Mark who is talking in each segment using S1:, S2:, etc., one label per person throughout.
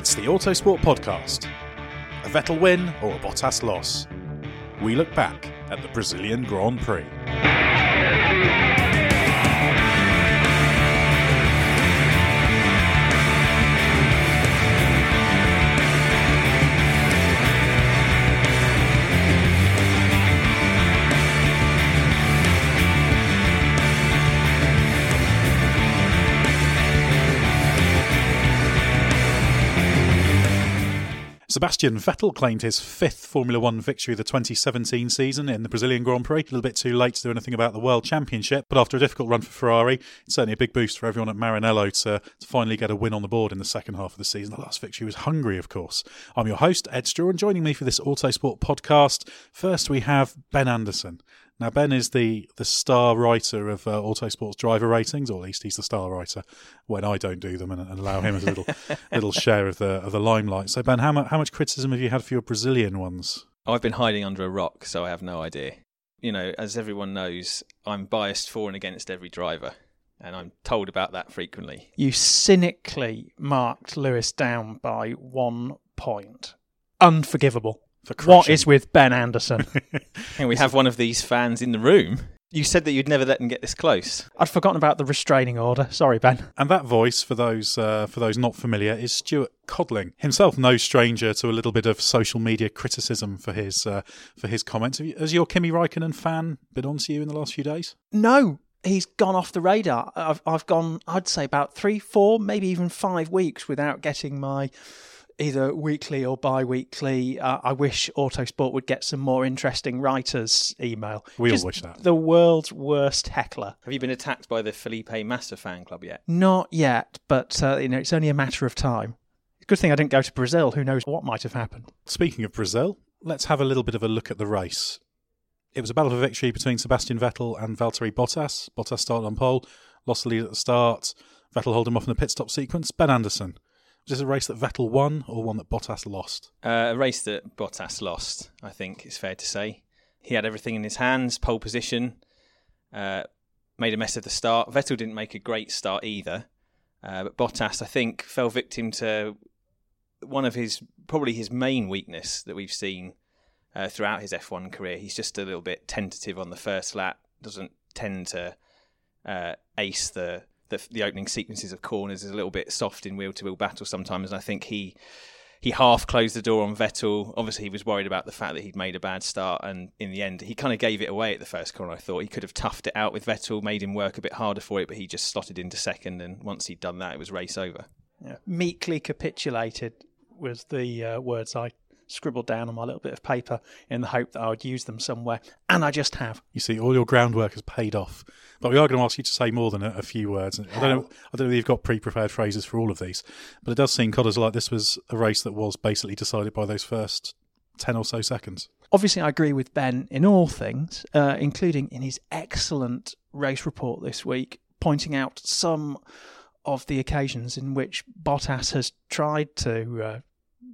S1: It's the Autosport Podcast. A Vettel win or a Bottas loss. We look back at the Brazilian Grand Prix. Sebastian Vettel claimed his fifth Formula One victory of the 2017 season in the Brazilian Grand Prix. A little bit too late to do anything about the World Championship, but after a difficult run for Ferrari, it's certainly a big boost for everyone at Maranello to, to finally get a win on the board in the second half of the season. The last victory was Hungary, of course. I'm your host, Ed Straw, and joining me for this Autosport podcast, first we have Ben Anderson. Now, Ben is the, the star writer of uh, Autosport's driver ratings, or at least he's the star writer when I don't do them and, and allow him a little little share of the of the limelight. So, Ben, how, mu- how much criticism have you had for your Brazilian ones?
S2: I've been hiding under a rock, so I have no idea. You know, as everyone knows, I'm biased for and against every driver, and I'm told about that frequently.
S3: You cynically marked Lewis down by one point. Unforgivable.
S1: For
S3: What
S1: crushing-
S3: is with Ben Anderson?
S2: And we have one of these fans in the room. You said that you'd never let them get this close.
S3: I'd forgotten about the restraining order. Sorry, Ben.
S1: And that voice, for those uh, for those not familiar, is Stuart Codling, himself no stranger to a little bit of social media criticism for his uh, for his comments. Have you, has your Kimi Raikkonen fan been on to you in the last few days?
S3: No, he's gone off the radar. I've I've gone, I'd say about three, four, maybe even five weeks without getting my either weekly or bi-weekly. Uh, I wish Autosport would get some more interesting writers email.
S1: We all wish that.
S3: The world's worst heckler.
S2: Have you been attacked by the Felipe Massa fan club yet?
S3: Not yet, but uh, you know it's only a matter of time. Good thing I didn't go to Brazil. Who knows what might have happened?
S1: Speaking of Brazil, let's have a little bit of a look at the race. It was a battle for victory between Sebastian Vettel and Valtteri Bottas. Bottas started on pole, lost the lead at the start. Vettel held him off in the pit stop sequence. Ben Anderson. Was this a race that Vettel won or one that Bottas lost?
S2: Uh, a race that Bottas lost, I think it's fair to say. He had everything in his hands, pole position, uh, made a mess of the start. Vettel didn't make a great start either, uh, but Bottas, I think, fell victim to one of his probably his main weakness that we've seen uh, throughout his F1 career. He's just a little bit tentative on the first lap, doesn't tend to uh, ace the the, the opening sequences of corners is a little bit soft in wheel to wheel battle sometimes, and I think he he half closed the door on Vettel. Obviously, he was worried about the fact that he'd made a bad start, and in the end, he kind of gave it away at the first corner. I thought he could have toughed it out with Vettel, made him work a bit harder for it, but he just slotted into second, and once he'd done that, it was race over.
S3: Yeah. Meekly capitulated was the uh, words I scribbled down on my little bit of paper in the hope that I would use them somewhere, and I just have.
S1: You see, all your groundwork has paid off. But we are going to ask you to say more than a, a few words. I don't know. I don't know if you've got pre-prepared phrases for all of these, but it does seem, Codders, like this was a race that was basically decided by those first ten or so seconds.
S3: Obviously, I agree with Ben in all things, uh, including in his excellent race report this week, pointing out some of the occasions in which Bottas has tried to uh,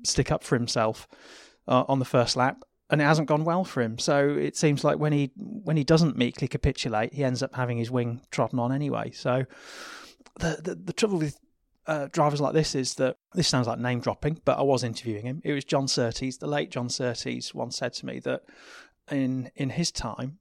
S3: stick up for himself uh, on the first lap, and it hasn't gone well for him. So it seems like when he when he doesn't meekly capitulate, he ends up having his wing trodden on anyway. So the the, the trouble with uh, drivers like this is that this sounds like name dropping, but I was interviewing him. It was John Surtees, the late John Surtees, once said to me that in in his time,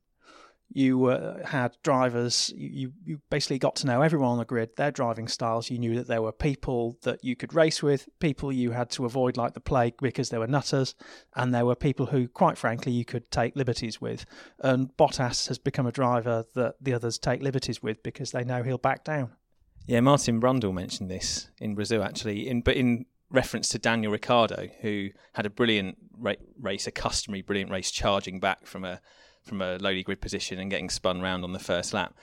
S3: you uh, had drivers you, you basically got to know everyone on the grid their driving styles. You knew that there were people that you could race with people you had to avoid like the plague because they were nutters and there were people who quite frankly you could take liberties with. And Bottas has become a driver that the others take liberties with because they know he'll back down.
S2: Yeah Martin Brundle mentioned this in Brazil actually in but in reference to Daniel Ricciardo who had a brilliant ra- race a customary brilliant race charging back from a from a lowly grid position and getting spun round on the first lap,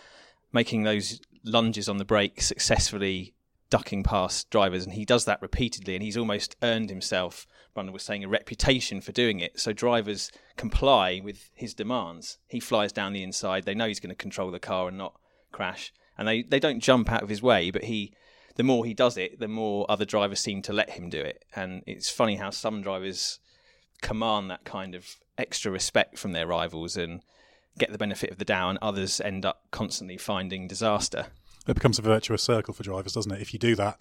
S2: making those lunges on the brake successfully ducking past drivers, and he does that repeatedly, and he's almost earned himself. Brundle was saying a reputation for doing it, so drivers comply with his demands. He flies down the inside; they know he's going to control the car and not crash, and they they don't jump out of his way. But he, the more he does it, the more other drivers seem to let him do it, and it's funny how some drivers command that kind of extra respect from their rivals and get the benefit of the doubt, and others end up constantly finding disaster.
S1: It becomes a virtuous circle for drivers, doesn't it? If you do that,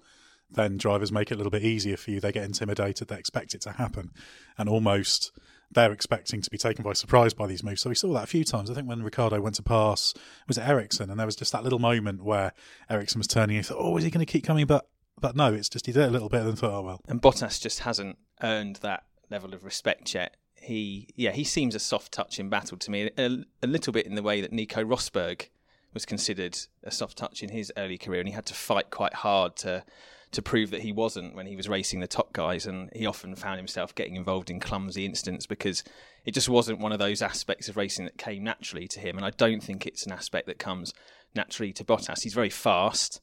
S1: then drivers make it a little bit easier for you. They get intimidated, they expect it to happen, and almost they're expecting to be taken by surprise by these moves. So we saw that a few times. I think when Ricciardo went to pass, was it Ericsson? And there was just that little moment where Ericsson was turning and he thought, oh, is he going to keep coming? But but no, it's just he did it a little bit and thought, oh, well.
S2: And Bottas just hasn't earned that level of respect yet. He yeah he seems a soft touch in battle to me a, a, little bit in the way that Nico Rosberg was considered a soft touch in his early career and he had to fight quite hard to to prove that he wasn't when he was racing the top guys and he often found himself getting involved in clumsy incidents because it just wasn't one of those aspects of racing that came naturally to him and I don't think it's an aspect that comes naturally to Bottas. He's very fast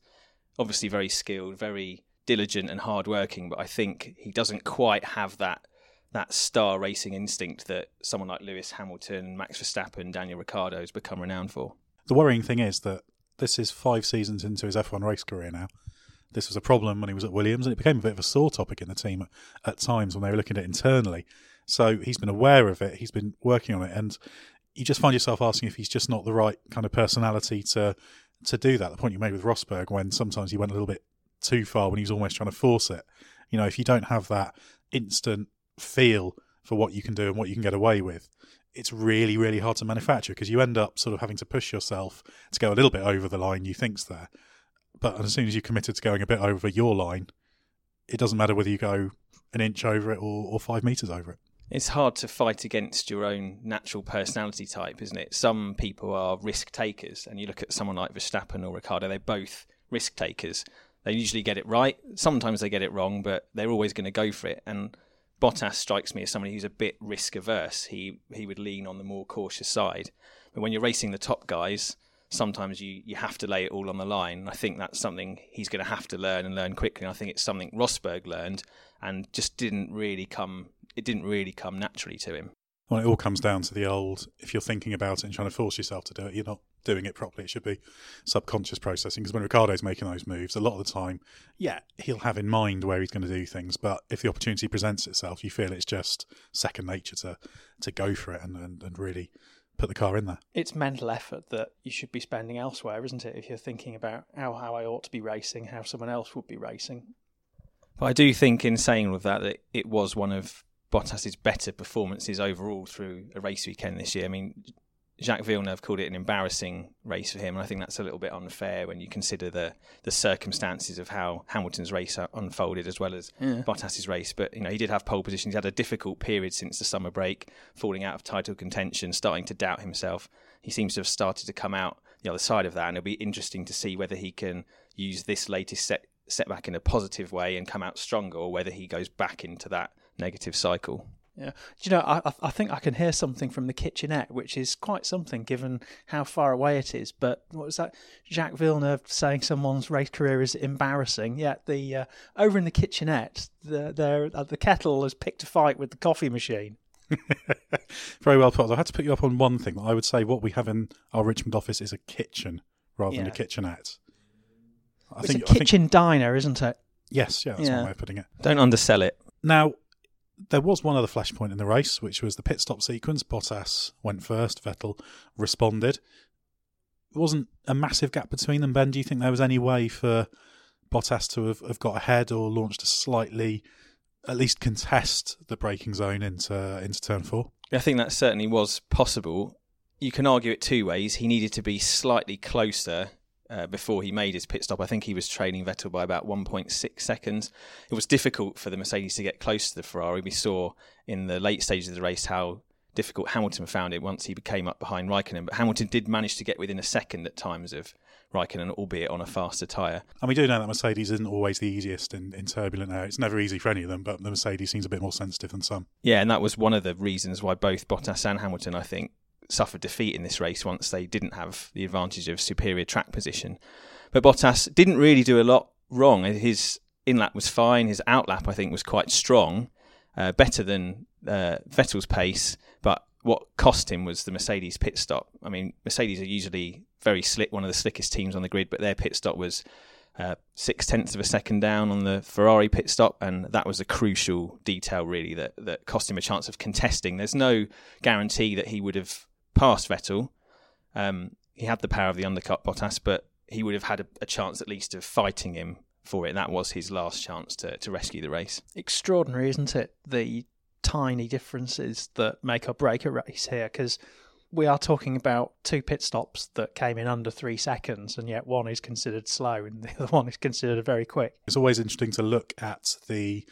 S2: obviously very skilled very diligent and hardworking but I think he doesn't quite have that that star racing instinct that someone like Lewis Hamilton, Max Verstappen, Daniel Ricciardo has become renowned for.
S1: The worrying thing is that this is five seasons into his F1 race career now. This was a problem when he was at Williams, and it became a bit of a sore topic in the team at, at times when they were looking at it internally. So he's been aware of it, he's been working on it, and you just find yourself asking if he's just not the right kind of personality to to do that. The point you made with Rosberg, when sometimes he went a little bit too far when he was almost trying to force it. You know, if you don't have that instant feel for what you can do and what you can get away with, it's really, really hard to manufacture because you end up sort of having to push yourself to go a little bit over the line you think's there. But as soon as you're committed to going a bit over your line, it doesn't matter whether you go an inch over it or, or five meters over it.
S2: It's hard to fight against your own natural personality type, isn't it? Some people are risk takers, and you look at someone like Verstappen or Ricciardo, they're both risk takers. They usually get it right. Sometimes they get it wrong, but they're always going to go for it. And Bottas strikes me as somebody who's a bit risk averse. He he would lean on the more cautious side. But when you're racing the top guys, sometimes you, you have to lay it all on the line. I think that's something he's going to have to learn and learn quickly. And I think it's something Rosberg learned and just didn't really come. It didn't really come naturally to him.
S1: Well, it all comes down to the old if you're thinking about it and trying to force yourself to do it, you're not doing it properly. It should be subconscious processing. Because when Ricciardo's making those moves, a lot of the time, yeah, he'll have in mind where he's going to do things. But if the opportunity presents itself, you feel it's just second nature to, to go for it and, and, and really put the car in there.
S3: It's mental effort that you should be spending elsewhere, isn't it? If you're thinking about how, how I ought to be racing, how someone else would be racing.
S2: But I do think, in saying all of that, that it was one of Bottas's better performances overall through a race weekend this year. I mean, Jacques Villeneuve called it an embarrassing race for him, and I think that's a little bit unfair when you consider the the circumstances of how Hamilton's race uh, unfolded as well as yeah. Bottas's race. But you know, he did have pole positions. He had a difficult period since the summer break, falling out of title contention, starting to doubt himself. He seems to have started to come out the other side of that, and it'll be interesting to see whether he can use this latest set setback in a positive way and come out stronger, or whether he goes back into that negative cycle.
S3: Yeah, Do you know, I I think I can hear something from the kitchenette, which is quite something given how far away it is. But what was that? Jacques Villeneuve saying someone's race career is embarrassing. Yet the uh, over in the kitchenette, the the, uh, the kettle has picked a fight with the coffee machine.
S1: Very well put. I had to put you up on one thing. I would say what we have in our Richmond office is a kitchen rather yeah. than a kitchenette.
S3: I it's think, a kitchen think, diner, isn't it?
S1: Yes, yeah, that's yeah. one way of putting it.
S2: Don't undersell it.
S1: Now, there was one other flashpoint in the race, which was the pit stop sequence. Bottas went first, Vettel responded. It wasn't a massive gap between them, Ben. Do you think there was any way for Bottas to have, have got ahead or launched a slightly, at least contest the braking zone into into turn four?
S2: I think that certainly was possible. You can argue it two ways. He needed to be slightly closer uh, before he made his pit stop. I think he was trailing Vettel by about 1.6 seconds. It was difficult for the Mercedes to get close to the Ferrari. We saw in the late stages of the race how difficult Hamilton found it once he came up behind Raikkonen. But Hamilton did manage to get within a second at times of Raikkonen, albeit on a faster tyre.
S1: And we do know that Mercedes isn't always the easiest in, in turbulent air. It's never easy for any of them, but the Mercedes seems a bit more sensitive than some.
S2: Yeah, and that was one of the reasons why both Bottas and Hamilton, I think, suffered defeat in this race once they didn't have the advantage of superior track position. But Bottas didn't really do a lot wrong. His in lap was fine. His out lap, I think, was quite strong, uh, better than uh, Vettel's pace. But what cost him was the Mercedes pit stop. I mean, Mercedes are usually very slick, one of the slickest teams on the grid, but their pit stop was uh, six tenths of a second down on the Ferrari pit stop, and that was a crucial detail, really, that, that cost him a chance of contesting. There's no guarantee that he would have passed Vettel. Um, he had the power of the undercut Bottas, but he would have had a, a, chance at least of fighting him for it. That was his last chance to, to rescue the race.
S3: Extraordinary, isn't it? The tiny differences that make or break a race here, because we are talking about two pit stops that came in under three seconds, and yet one is considered slow and the other one is considered very quick.
S1: It's always interesting to look at the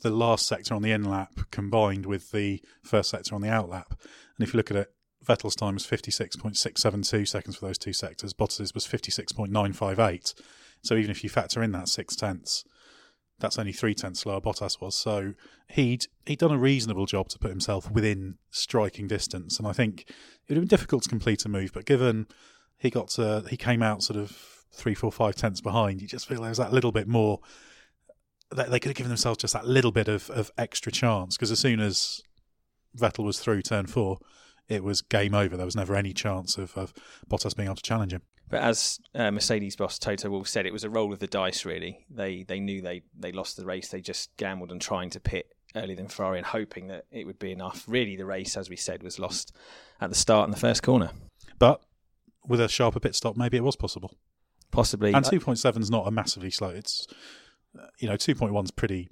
S1: the last sector on the in lap combined with the first sector on the out lap. And if you look at it Vettel's time was 56.672 seconds for those two sectors. Bottas's was 56.958. So even if you factor in that six tenths, that's only three tenths slower Bottas was. So he'd he'd done a reasonable job to put himself within striking distance. And I think it would have been difficult to complete a move, but given he got to, he came out sort of three, four, five tenths behind, you just feel there was that little bit more. They, they could have given themselves just that little bit of, of extra chance because as soon as Vettel was through turn four, it was game over. There was never any chance of, of Bottas being able to challenge him.
S2: But as uh, Mercedes boss Toto Wolff said, it was a roll of the dice. Really, they they knew they they lost the race. They just gambled on trying to pit earlier than Ferrari and hoping that it would be enough. Really, the race, as we said, was lost at the start in the first corner.
S1: But with a sharper pit stop, maybe it was possible.
S2: Possibly.
S1: And two point seven is not a massively slow. It's you know two point one is pretty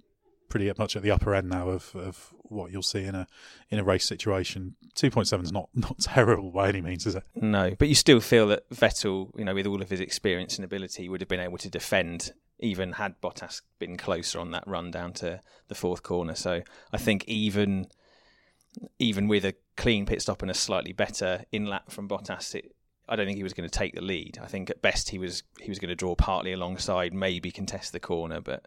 S1: pretty much at the upper end now of, of what you'll see in a in a race situation. Two point seven is not not terrible by any means, is it?
S2: No, but you still feel that Vettel, you know, with all of his experience and ability, would have been able to defend even had Bottas been closer on that run down to the fourth corner. So I think even even with a clean pit stop and a slightly better in lap from Bottas, it, I don't think he was going to take the lead. I think at best he was he was going to draw partly alongside, maybe contest the corner, but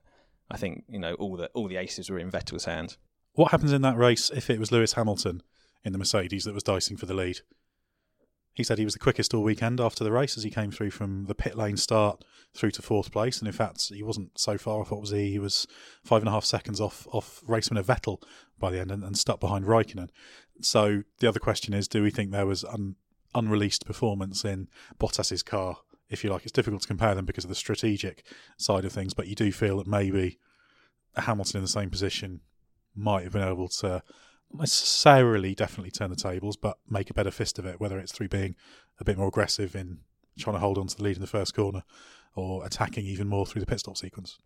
S2: I think you know all the all the aces were in Vettel's hands.
S1: What happens in that race if it was Lewis Hamilton in the Mercedes that was dicing for the lead? He said he was the quickest all weekend after the race as he came through from the pit lane start through to fourth place. And in fact, he wasn't so far off. What was he? He was five and a half seconds off off race winner Vettel by the end and, and stuck behind Raikkonen. So the other question is, do we think there was un, unreleased performance in Bottas's car if you like. It's difficult to compare them because of the strategic side of things, but you do feel that maybe Hamilton in the same position might have been able to necessarily definitely turn the tables, but make a better fist of it, whether it's through being a bit more aggressive in trying to hold on to the lead in the first corner or attacking even more through the pit stop sequence.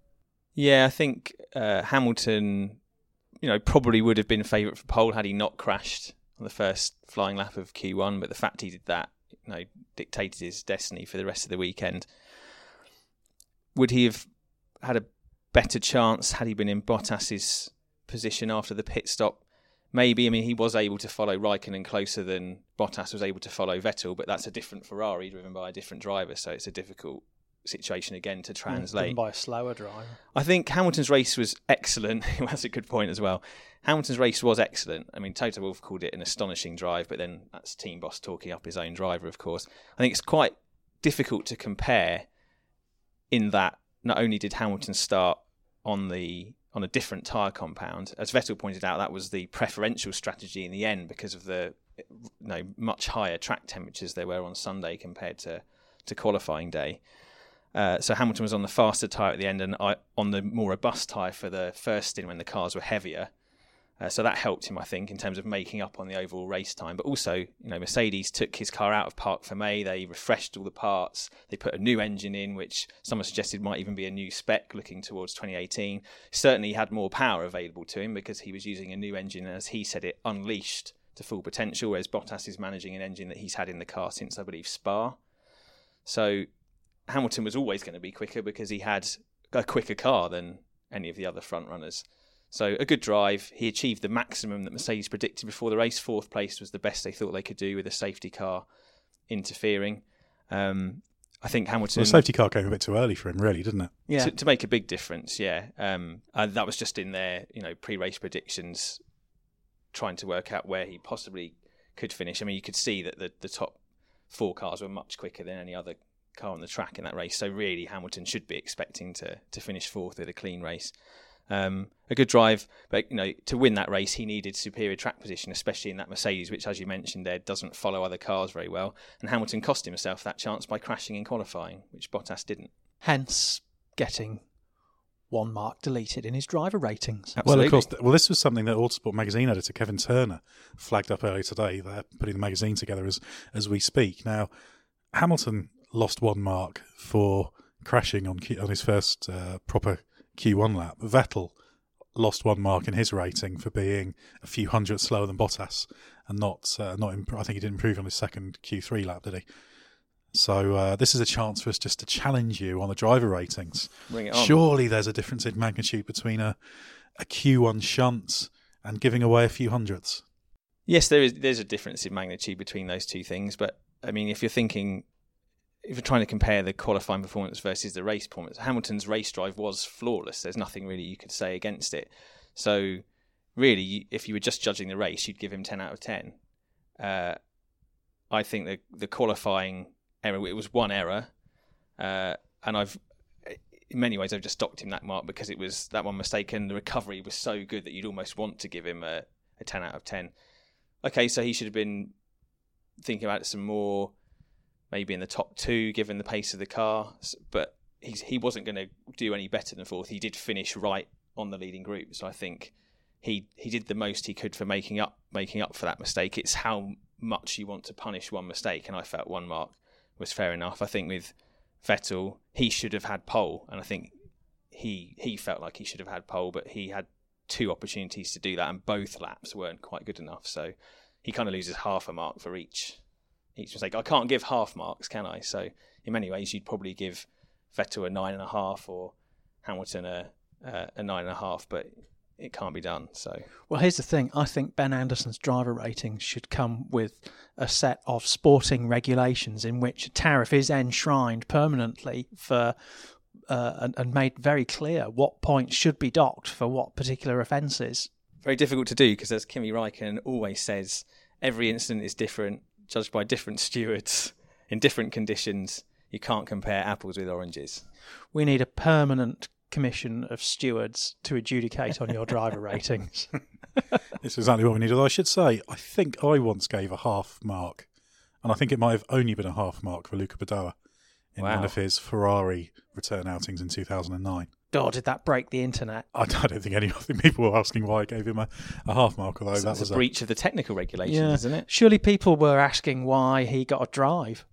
S2: Yeah, I think uh, Hamilton, you know, probably would have been favourite for pole had he not crashed on the first flying lap of Q1, but the fact he did that, you know, dictated his destiny for the rest of the weekend. Would he have had a better chance had he been in Bottas's position after the pit stop? Maybe. I mean, he was able to follow Raikkonen closer than Bottas was able to follow Vettel, but that's a different Ferrari driven by a different driver, so it's a difficult situation again to translate.
S3: by a slower driver.
S2: I think Hamilton's race was excellent. that's a good point as well. Hamilton's race was excellent. I mean, Toto Wolff called it an astonishing drive, but then that's team boss talking up his own driver, of course. I think it's quite difficult to compare in that not only did Hamilton start on the on a different tyre compound, as Vettel pointed out, that was the preferential strategy in the end because of the you know, much higher track temperatures there were on Sunday compared to to qualifying day. Uh, so Hamilton was on the faster tyre at the end and I, on the more robust tyre for the first stint when the cars were heavier. Uh, so that helped him, I think, in terms of making up on the overall race time. But also, you know, Mercedes took his car out of parc fermé. They refreshed all the parts. They put a new engine in, which someone suggested might even be a new spec looking towards 2018. Certainly had more power available to him because he was using a new engine, as he said it, unleashed to full potential, whereas Bottas is managing an engine that he's had in the car since, I believe, Spa. So Hamilton was always going to be quicker because he had a quicker car than any of the other front runners. So a good drive. He achieved the maximum that Mercedes predicted before the race. Fourth place was the best they thought they could do with a safety car interfering. Um, I think Hamilton.
S1: Well, the safety car came a bit too early for him, really, didn't it?
S3: Yeah.
S2: To, to make a big difference, yeah. Um, and that was just in their, you know, pre-race predictions, trying to work out where he possibly could finish. I mean, you could see that the, the top four cars were much quicker than any other car on the track in that race. So really, Hamilton should be expecting to to finish fourth with a clean race. Um, a good drive, but you know to win that race, he needed superior track position, especially in that Mercedes, which, as you mentioned, there doesn't follow other cars very well. And Hamilton cost himself that chance by crashing in qualifying, which Bottas didn't.
S3: Hence, getting one mark deleted in his driver ratings.
S1: Absolutely. Well, of course. Well, this was something that Autosport magazine editor Kevin Turner flagged up earlier today. They're putting the magazine together as as we speak. Now, Hamilton lost one mark for crashing on on his first uh, proper Q1 lap. Vettel lost one mark in his rating for being a few hundred slower than Bottas, and not uh, not. Imp- I think he didn't improve on his second Q3 lap, did he? So uh, this is a chance for us just to challenge you on the driver ratings.
S2: Bring it on.
S1: Surely there's a difference in magnitude between a a Q1 shunt and giving away a few hundreds.
S2: Yes, there is. There's a difference in magnitude between those two things, but I mean, if you're thinking if you're trying to compare the qualifying performance versus the race performance, Hamilton's race drive was flawless. There's nothing really you could say against it. So, really, if you were just judging the race, you'd give him 10 out of 10. Uh, I think the the qualifying error it was one error, uh, and I've in many ways I've just docked him that mark because it was that one mistake, and the recovery was so good that you'd almost want to give him a, a 10 out of 10. Okay, so he should have been thinking about some more maybe in the top two given the pace of the car. But he's, he wasn't going to do any better than fourth. He did finish right on the leading group, so I think he he did the most he could for making up making up for that mistake. It's how much you want to punish one mistake, and I felt one mark was fair enough. I think with Vettel, he should have had pole, and I think he he felt like he should have had pole, but he had two opportunities to do that, and both laps weren't quite good enough. So he kind of loses half a mark for each each mistake. I can't give half marks, can I? So in many ways, you'd probably give Vettel a nine and a half or Hamilton a uh, a nine and a half, but it can't be done. So
S3: well, here's the thing: I think Ben Anderson's driver ratings should come with a set of sporting regulations in which a tariff is enshrined permanently for. Uh, and, and made very clear what points should be docked for what particular offences.
S2: Very difficult to do because, as Kimi Raikkonen always says, every incident is different judged by different stewards in different conditions. You can't compare apples with oranges.
S3: We need a permanent commission of stewards to adjudicate on your driver ratings.
S1: It's exactly what we need. Although I should say, I think I once gave a half mark, and I think it might have only been a half mark for Luca Badoer in
S2: Wow.
S1: one of his Ferrari return outings in 2009.
S3: God, did that break the internet?
S1: I, I don't think any. Think people were asking why I gave him a, a half mark, although
S2: So
S1: that was
S2: a breach of the technical regulations,
S3: Yeah.
S2: isn't it?
S3: Surely people were asking why he got a drive.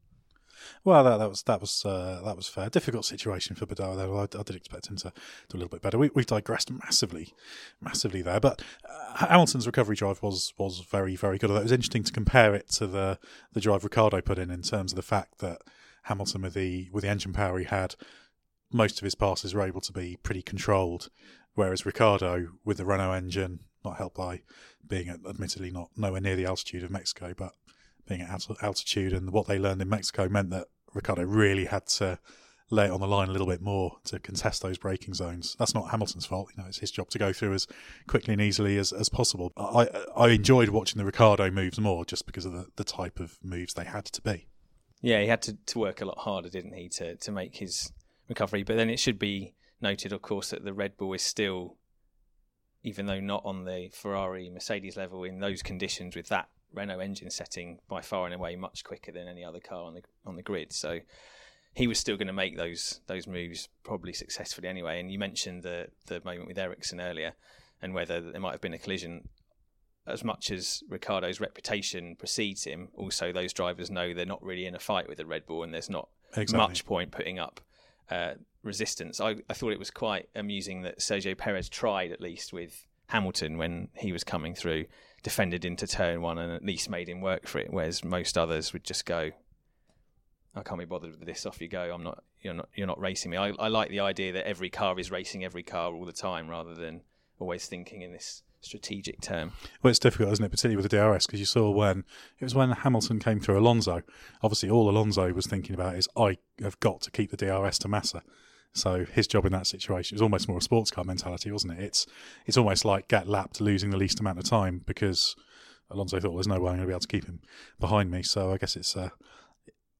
S1: Well, that, that was that was uh, that was fair. Difficult situation for Badoer though. I, I, did expect him to do a little bit better. We, have digressed massively, massively there. But uh, Hamilton's recovery drive was was very very good. Although It was interesting to compare it to the the drive Ricciardo put in in terms of the fact that Hamilton with the with the engine power he had, most of his passes were able to be pretty controlled, whereas Ricciardo, with the Renault engine, not helped by being at, admittedly not nowhere near the altitude of Mexico, but being at altitude and what they learned in Mexico meant that Ricciardo really had to lay it on the line a little bit more to contest those braking zones. That's not Hamilton's fault. You know, it's his job to go through as quickly and easily as, as possible. I I enjoyed watching the Ricciardo moves more just because of the, the type of moves they had to be.
S2: Yeah, he had to, to work a lot harder, didn't he, to, to make his recovery. But then it should be noted, of course, that the Red Bull is still, even though not on the Ferrari Mercedes level in those conditions with that Renault engine setting by far and away much quicker than any other car on the on the grid. So he was still going to make those those moves probably successfully anyway. And you mentioned the the moment with Ericsson earlier, and whether there might have been a collision. As much as Ricciardo's reputation precedes him, also those drivers know they're not really in a fight with the Red Bull, and there's not exactly. much point putting up uh, resistance. I, I thought it was quite amusing that Sergio Perez tried at least with Hamilton when he was coming through defended into turn one and at least made him work for it. Whereas most others would just go, "I can't be bothered with this. Off you go. I'm not. You're not. You're not racing me." I, I like the idea that every car is racing every car all the time, rather than always thinking in this strategic term.
S1: Well, it's difficult, isn't it? Particularly with the DRS, because you saw when it was when Hamilton came through Alonso. Obviously, all Alonso was thinking about is I have got to keep the DRS to Massa. So his job in that situation was almost more a sports car mentality, wasn't it? It's it's almost like get lapped, losing the least amount of time because Alonso thought there's no way I'm going to be able to keep him behind me. So I guess it's uh,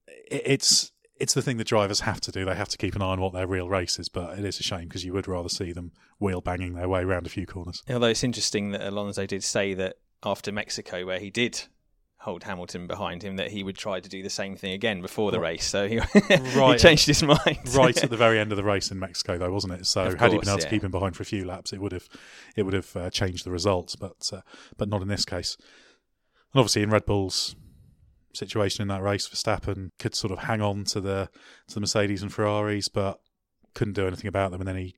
S1: it's it's the thing that drivers have to do. They have to keep an eye on what their real race is, but it is a shame because you would rather see them wheel banging their way around a few corners.
S2: Although it's interesting that Alonso did say that after Mexico, where he did hold Hamilton behind him that he would try to do the same thing again before the race. So he, right. he changed his mind.
S1: right at the very end of the race in Mexico, though, wasn't it? So course, had he been able yeah. to keep him behind for a few laps, it would have it would have uh, changed the results, but uh, but not in this case. And obviously, in Red Bull's situation in that race, Verstappen could sort of hang on to the to the Mercedes and Ferraris, but couldn't do anything about them. And then he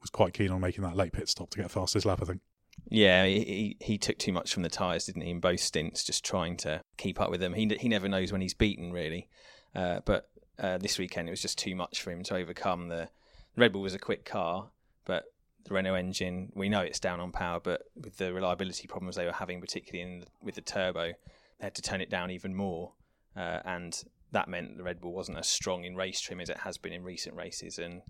S1: was quite keen on making that late pit stop to get fastest lap, I think.
S2: Yeah, he he took too much from the tyres, didn't he? In both stints, just trying to keep up with them. He he never knows when he's beaten, really. Uh, but uh, this weekend, it was just too much for him to overcome. The Red Bull was a quick car, but the Renault engine, we know it's down on power, but with the reliability problems they were having, particularly in, with the turbo, they had to turn it down even more. Uh, and that meant the Red Bull wasn't as strong in race trim as it has been in recent races. And you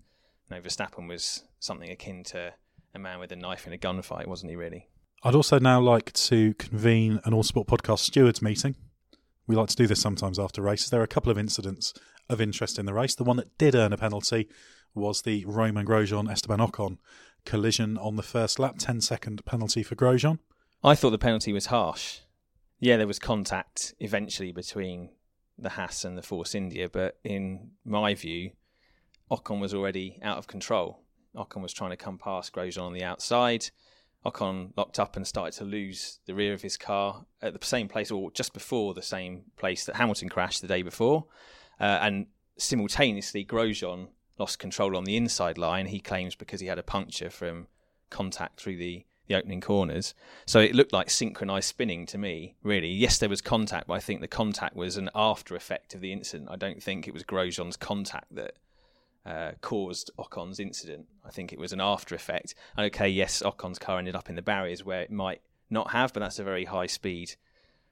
S2: know, Verstappen was something akin to a man with a knife in a gunfight, wasn't he? Really.
S1: I'd also now like to convene an Autosport podcast stewards meeting. We like to do this sometimes after races. There are a couple of incidents of interest in the race. The one that did earn a penalty was the Romain Grosjean Esteban Ocon collision on the first lap, 10 second penalty for Grosjean.
S2: I thought the penalty was harsh. Yeah, there was contact eventually between the Haas and the Force India, but in my view, Ocon was already out of control. Ocon was trying to come past Grosjean on the outside. Ocon locked up and started to lose the rear of his car at the same place, or just before the same place that Hamilton crashed the day before. Uh, and simultaneously, Grosjean lost control on the inside line. He claims because he had a puncture from contact through the, the opening corners. So it looked like synchronized spinning to me, really. Yes, there was contact, but I think the contact was an after effect of the incident. I don't think it was Grosjean's contact that uh, caused Ocon's incident. I think it was an after effect. And okay, yes, Ocon's car ended up in the barriers where it might not have, but that's a very high speed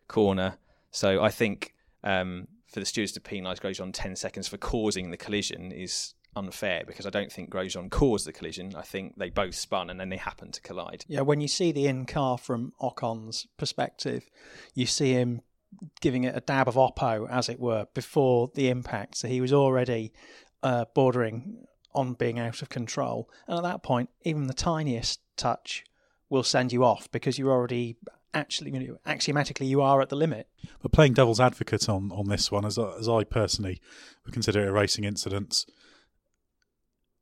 S2: corner. So I think um, for the stewards to penalise Grosjean 10 seconds for causing the collision is unfair because I don't think Grosjean caused the collision. I think they both spun and then they happened to collide.
S3: Yeah, when you see the in car from Ocon's perspective, you see him giving it a dab of Oppo, as it were, before the impact. So he was already uh, bordering on being out of control. And at that point, even the tiniest touch will send you off because you're already actually, you know, axiomatically, you are at the limit.
S1: But playing devil's advocate on, on this one, as, as I personally would consider it a racing incident,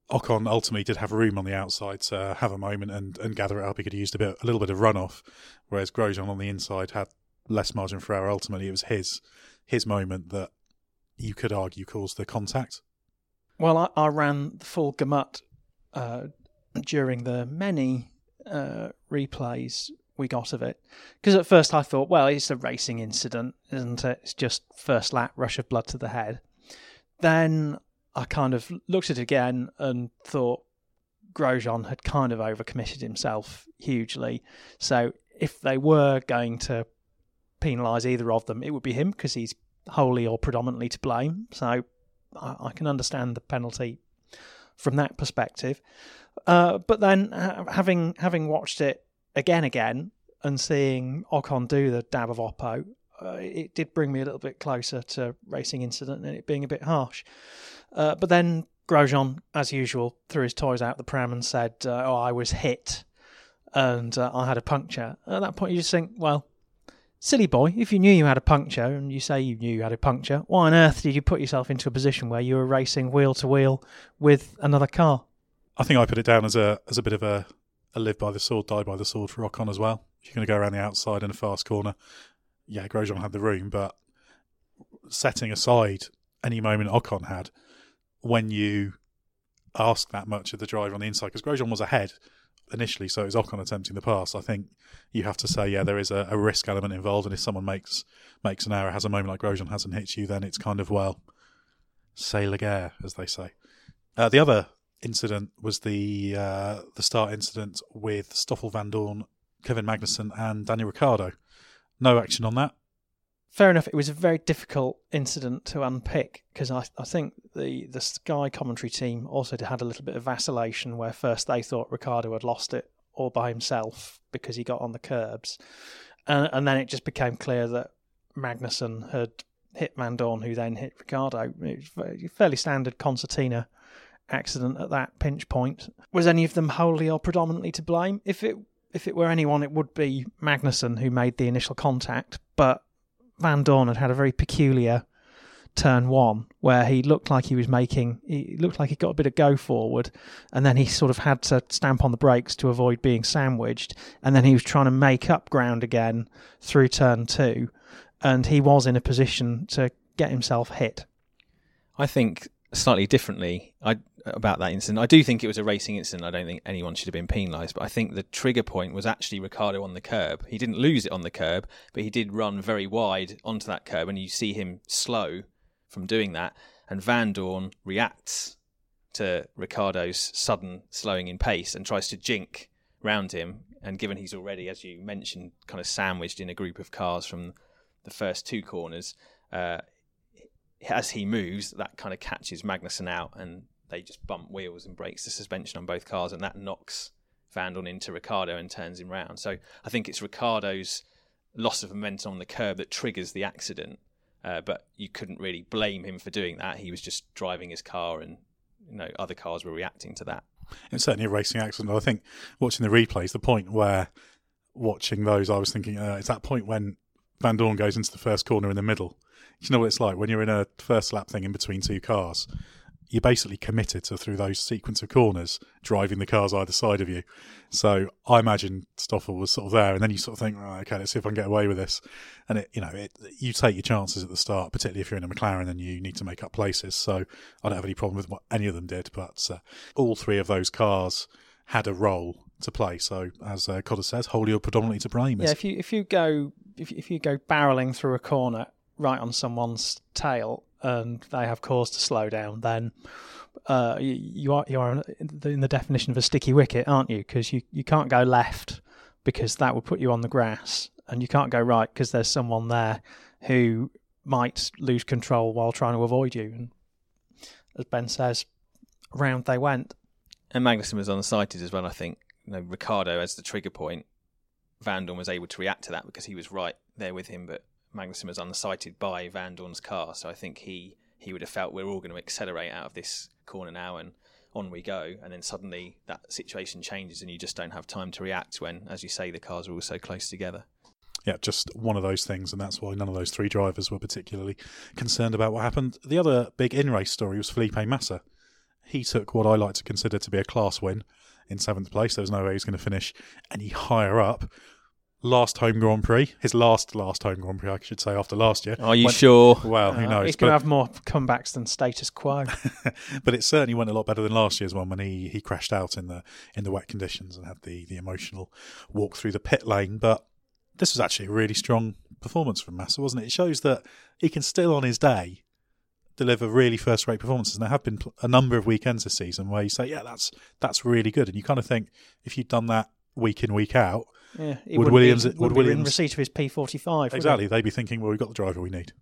S1: Ocon ultimately did have room on the outside to have a moment and, and gather it up. He could have used a bit, a little bit of runoff, whereas Grosjean on the inside had less margin for error. Ultimately, it was his his moment that you could argue caused the contact.
S3: Well, I, I ran the full gamut uh, during the many uh, replays we got of it. Because at first I thought, well, it's a racing incident, isn't it? It's just first lap, rush of blood to the head. Then I kind of looked at it again and thought Grosjean had kind of overcommitted himself hugely. So if they were going to penalise either of them, it would be him because he's wholly or predominantly to blame. So I, I can understand the penalty from that perspective. Uh, but then ha- having having watched it again again and seeing Ocon do the dab of Oppo, uh, it did bring me a little bit closer to racing incident and it being a bit harsh. Uh, but then Grosjean, as usual, threw his toys out the pram and said, uh, "Oh, I was hit, and uh, I had a puncture." At that point, you just think, "Well, silly boy, if you knew you had a puncture and you say you knew you had a puncture, why on earth did you put yourself into a position where you were racing wheel to wheel with another car?"
S1: I think I put it down as a as a bit of a, a live by the sword, die by the sword for Ocon as well. If you're going to go around the outside in a fast corner, yeah, Grosjean had the room, but setting aside any moment Ocon had, when you ask that much of the driver on the inside, because Grosjean was ahead initially, so it was Ocon attempting the pass. I think you have to say, yeah, there is a, a risk element involved, and if someone makes makes an error, has a moment like Grosjean hasn't hit you, then it's kind of well, say la guerre, as they say. Uh, the other incident was the uh, the start incident with Stoffel Vandoorne, Kevin Magnussen, and Daniel Ricciardo. No action on that.
S3: Fair enough. It was a very difficult incident to unpick because I, I think the, the Sky commentary team also had a little bit of vacillation where first they thought Ricciardo had lost it all by himself because he got on the curbs. And, and then it just became clear that Magnussen had hit Vandoorne, who then hit Ricciardo. It was a fairly standard concertina accident at that pinch point. Was any of them wholly or predominantly to blame? If it if it were anyone, it would be Magnussen who made the initial contact, but Vandoorne had had a very peculiar turn one where he looked like he was making he looked like he got a bit of go forward and then he sort of had to stamp on the brakes to avoid being sandwiched and then he was trying to make up ground again through turn two and he was in a position to get himself hit.
S2: I think slightly differently I, about that incident. I do think it was a racing incident. I don't think anyone should have been penalised, but I think the trigger point was actually Ricciardo on the curb. He didn't lose it on the curb, but he did run very wide onto that curb, and you see him slow from doing that. And Vandoorne reacts to Ricciardo's sudden slowing in pace and tries to jink round him. And given he's already, as you mentioned, kind of sandwiched in a group of cars from the first two corners, uh, as he moves, that kind of catches Magnussen out, and they just bump wheels and breaks the suspension on both cars, and that knocks Vandoorne into Ricciardo and turns him round. So I think it's Ricciardo's loss of momentum on the curb that triggers the accident. Uh, but you couldn't really blame him for doing that. He was just driving his car, and you know other cars were reacting to that.
S1: It's certainly a racing accident. I think watching the replays, the point where watching those, I was thinking uh, it's that point when Vandoorne goes into the first corner in the middle. You know what it's like when you're in a first lap thing in between two cars. You're basically committed to through those sequence of corners driving the cars either side of you. So I imagine Stoffel was sort of there, and then you sort of think, right, okay, let's see if I can get away with this. And it, you know, it, you take your chances at the start, particularly if you're in a McLaren and you need to make up places. So I don't have any problem with what any of them did, but uh, all three of those cars had a role to play. So as uh, Codders says, wholly or predominantly to blame.
S3: Yeah, if you if you go if if you go barreling through a corner right on someone's tail and they have cause to slow down, then uh, you, are you are in the definition of a sticky wicket, aren't you? Because you, you can't go left because that would put you on the grass, and you can't go right because there's someone there who might lose control while trying to avoid you. And as Ben says, round they went.
S2: And Magnussen was unsighted as well. I think you know Ricciardo as the trigger point. Vandoorne was able to react to that because he was right there with him, but Magnussen was unsighted by Vandoorne's car, so I think he he would have felt we're all going to accelerate out of this corner now and on we go. And then suddenly that situation changes and you just don't have time to react when, as you say, the cars are all so close together.
S1: Yeah, just one of those things, and that's why none of those three drivers were particularly concerned about what happened. The other big in race story was Felipe Massa. He took what I like to consider to be a class win in seventh place. There was no way he was going to finish any higher up. Last home Grand Prix, his last last home Grand Prix, I should say, after last year.
S2: Are you
S1: went-
S2: sure?
S1: Well, who
S3: Uh,
S1: knows?
S3: He's going to have more comebacks than status quo.
S1: but it certainly went a lot better than last year's one when he, he crashed out in the in the wet conditions and had the, the emotional walk through the pit lane. But this was actually a really strong performance from Massa, wasn't it? It shows that he can still, on his day, deliver really first rate performances. And there have been a number of weekends this season where you say, yeah, that's that's really good. And you kind of think if you'd done that week in week out,
S3: Yeah,
S1: would Williams
S3: be,
S1: would
S3: wouldn't be in receipt of his P45?
S1: exactly? They'd be thinking, well, we've got the driver we need.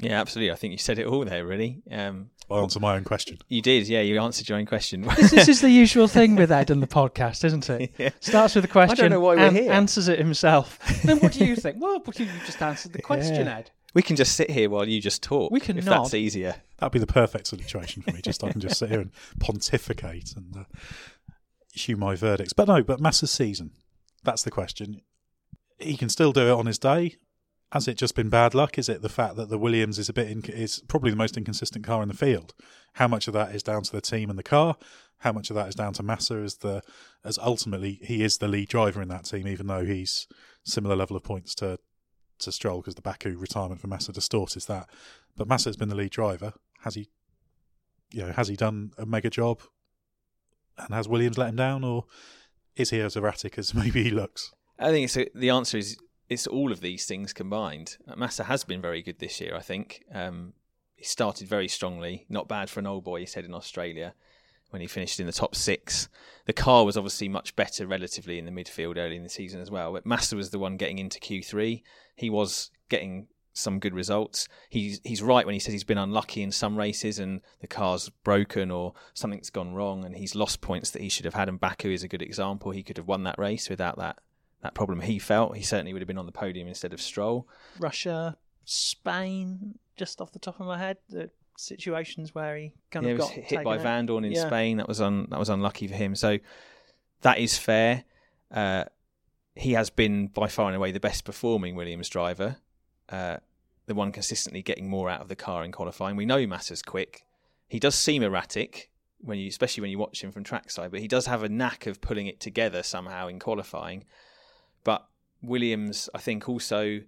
S2: Yeah, absolutely. I think you said it all there, really. Um,
S1: I answer my own question.
S2: you did, yeah. You answered your own question.
S3: This, this is the usual thing with Ed and the podcast, isn't it?
S2: Yeah.
S3: Starts with a question,
S2: know why we're
S3: an-
S2: here.
S3: answers it himself. then what do you think? Well, but you just answered the question,
S2: Yeah.
S3: Ed.
S2: we can just sit here while you just talk.
S3: We can
S2: if
S3: nod.
S2: that's easier.
S1: That'd be the perfect situation for me. Just I can just sit here and pontificate and uh, issue my verdicts. But no, but Massa's season. That's the question. He can still do it on his day. Has it just been bad luck? Is it the fact that the Williams is a bit inc- is probably the most inconsistent car in the field? How much of that is down to the team and the car? How much of that is down to Massa as the as ultimately he is the lead driver in that team, even though he's similar level of points to to Stroll because the Baku retirement for Massa distorts that. But Massa has been the lead driver. Has he, you know, has he done a mega job? And has Williams let him down, or is he as erratic as maybe he looks?
S2: I think a, the answer is it's all of these things combined. Massa has been very good this year. I think um, he started very strongly. Not bad for an old boy. He said in Australia when he finished in the top six. The car was obviously much better relatively in the midfield early in the season as well. But Massa was the one getting into Q3. He was getting some good results. He's he's right when he says he's been unlucky in some races and the car's broken or something's gone wrong and he's lost points that he should have had. And Baku is a good example. He could have won that race without that that problem he felt. He certainly would have been on the podium instead of Stroll.
S3: Russia, Spain, just off the top of my head, the situations where he kind
S2: yeah,
S3: of got
S2: hit by
S3: out.
S2: Vandoorne in
S3: Yeah.
S2: Spain. That was un, that was unlucky for him. So that is fair. Uh, he has been by far and away the best performing Williams driver. Uh, the one consistently getting more out of the car in qualifying. We know Massa's quick. He does seem erratic when you, especially when you watch him from trackside, but he does have a knack of pulling it together somehow in qualifying. But Williams, I think, also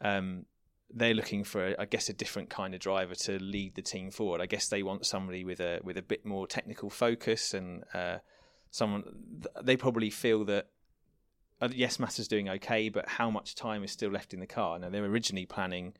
S2: um, they're looking for, I guess, a different kind of driver to lead the team forward. I guess they want somebody with a with a bit more technical focus and uh, someone. They probably feel that uh, yes, Massa's doing okay, but how much time is still left in the car? Now they're originally planning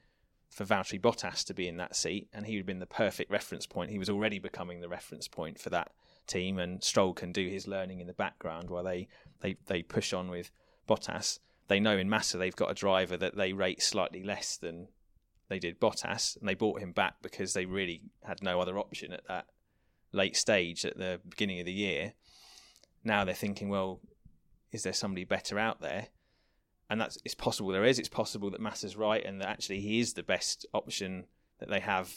S2: for Valtteri Bottas to be in that seat, and he would have been the perfect reference point. He was already becoming the reference point for that team, and Stroll can do his learning in the background while they they they push on with Bottas. They know in Massa they've got a driver that they rate slightly less than they did Bottas, and they brought him back because they really had no other option at that late stage at the beginning of the year. Now they're thinking, well, is there somebody better out there? And that's it's possible there is. It's possible that Massa's right, and that actually he is the best option that they have,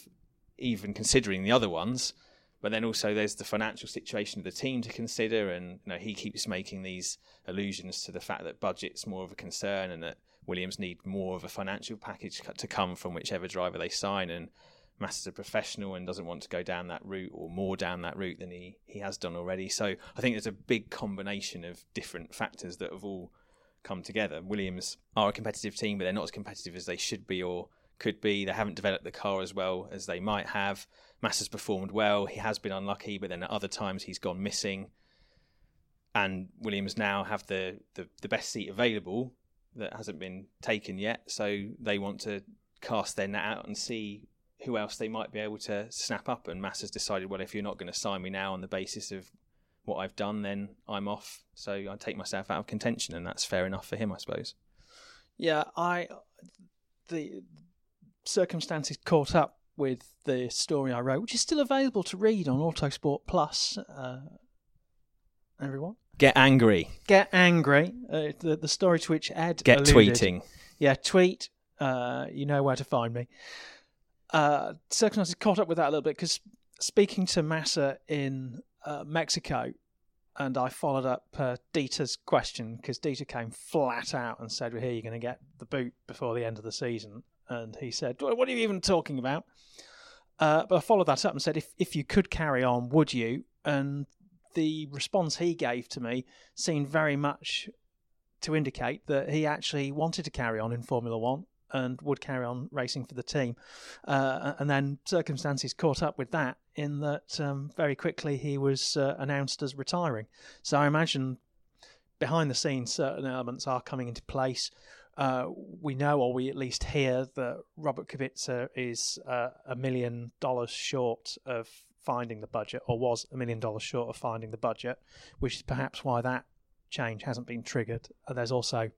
S2: even considering the other ones. But then also there's the financial situation of the team to consider, and you know he keeps making these allusions to the fact that budget's more of a concern, and that Williams need more of a financial package to come from whichever driver they sign. And Massa's a professional and doesn't want to go down that route or more down that route than he, he has done already. So I think there's a big combination of different factors that have all come together. Williams are a competitive team, but they're not as competitive as they should be or could be. They haven't developed the car as well as they might have. Massa's performed well. He has been unlucky, but then at other times he's gone missing. And Williams now have the, the, the best seat available that hasn't been taken yet. So they want to cast their net out and see who else they might be able to snap up. And Massa's decided, well, if you're not going to sign me now on the basis of what I've done, then I'm off. So I take myself out of contention, and that's fair enough for him, I suppose.
S3: Yeah, I the circumstances caught up with the story I wrote, which is still available to read on Autosport Plus. Uh, everyone,
S2: Get angry.
S3: get angry. Uh, the the story to which Ed
S2: Get
S3: alluded.
S2: tweeting.
S3: Yeah, tweet. Uh, you know where to find me. Uh, circumstances caught up with that a little bit because speaking to Massa in uh, Mexico, and I followed up uh, Dieter's question because Dieter came flat out and said, "Well, here you're going to get the boot before the end of the season," and he said, "What are you even talking about?" Uh, but I followed that up and said, "If if you could carry on, would you?" And the response he gave to me seemed very much to indicate that he actually wanted to carry on in Formula One and would carry on racing for the team. Uh, and then circumstances caught up with that in that um, very quickly he was uh, announced as retiring. So I imagine behind the scenes certain elements are coming into place. Uh, we know, or we at least hear, that Robert Kubica is uh, a million dollars short of finding the budget, or was a million dollars short of finding the budget, which is perhaps why that change hasn't been triggered. And there's also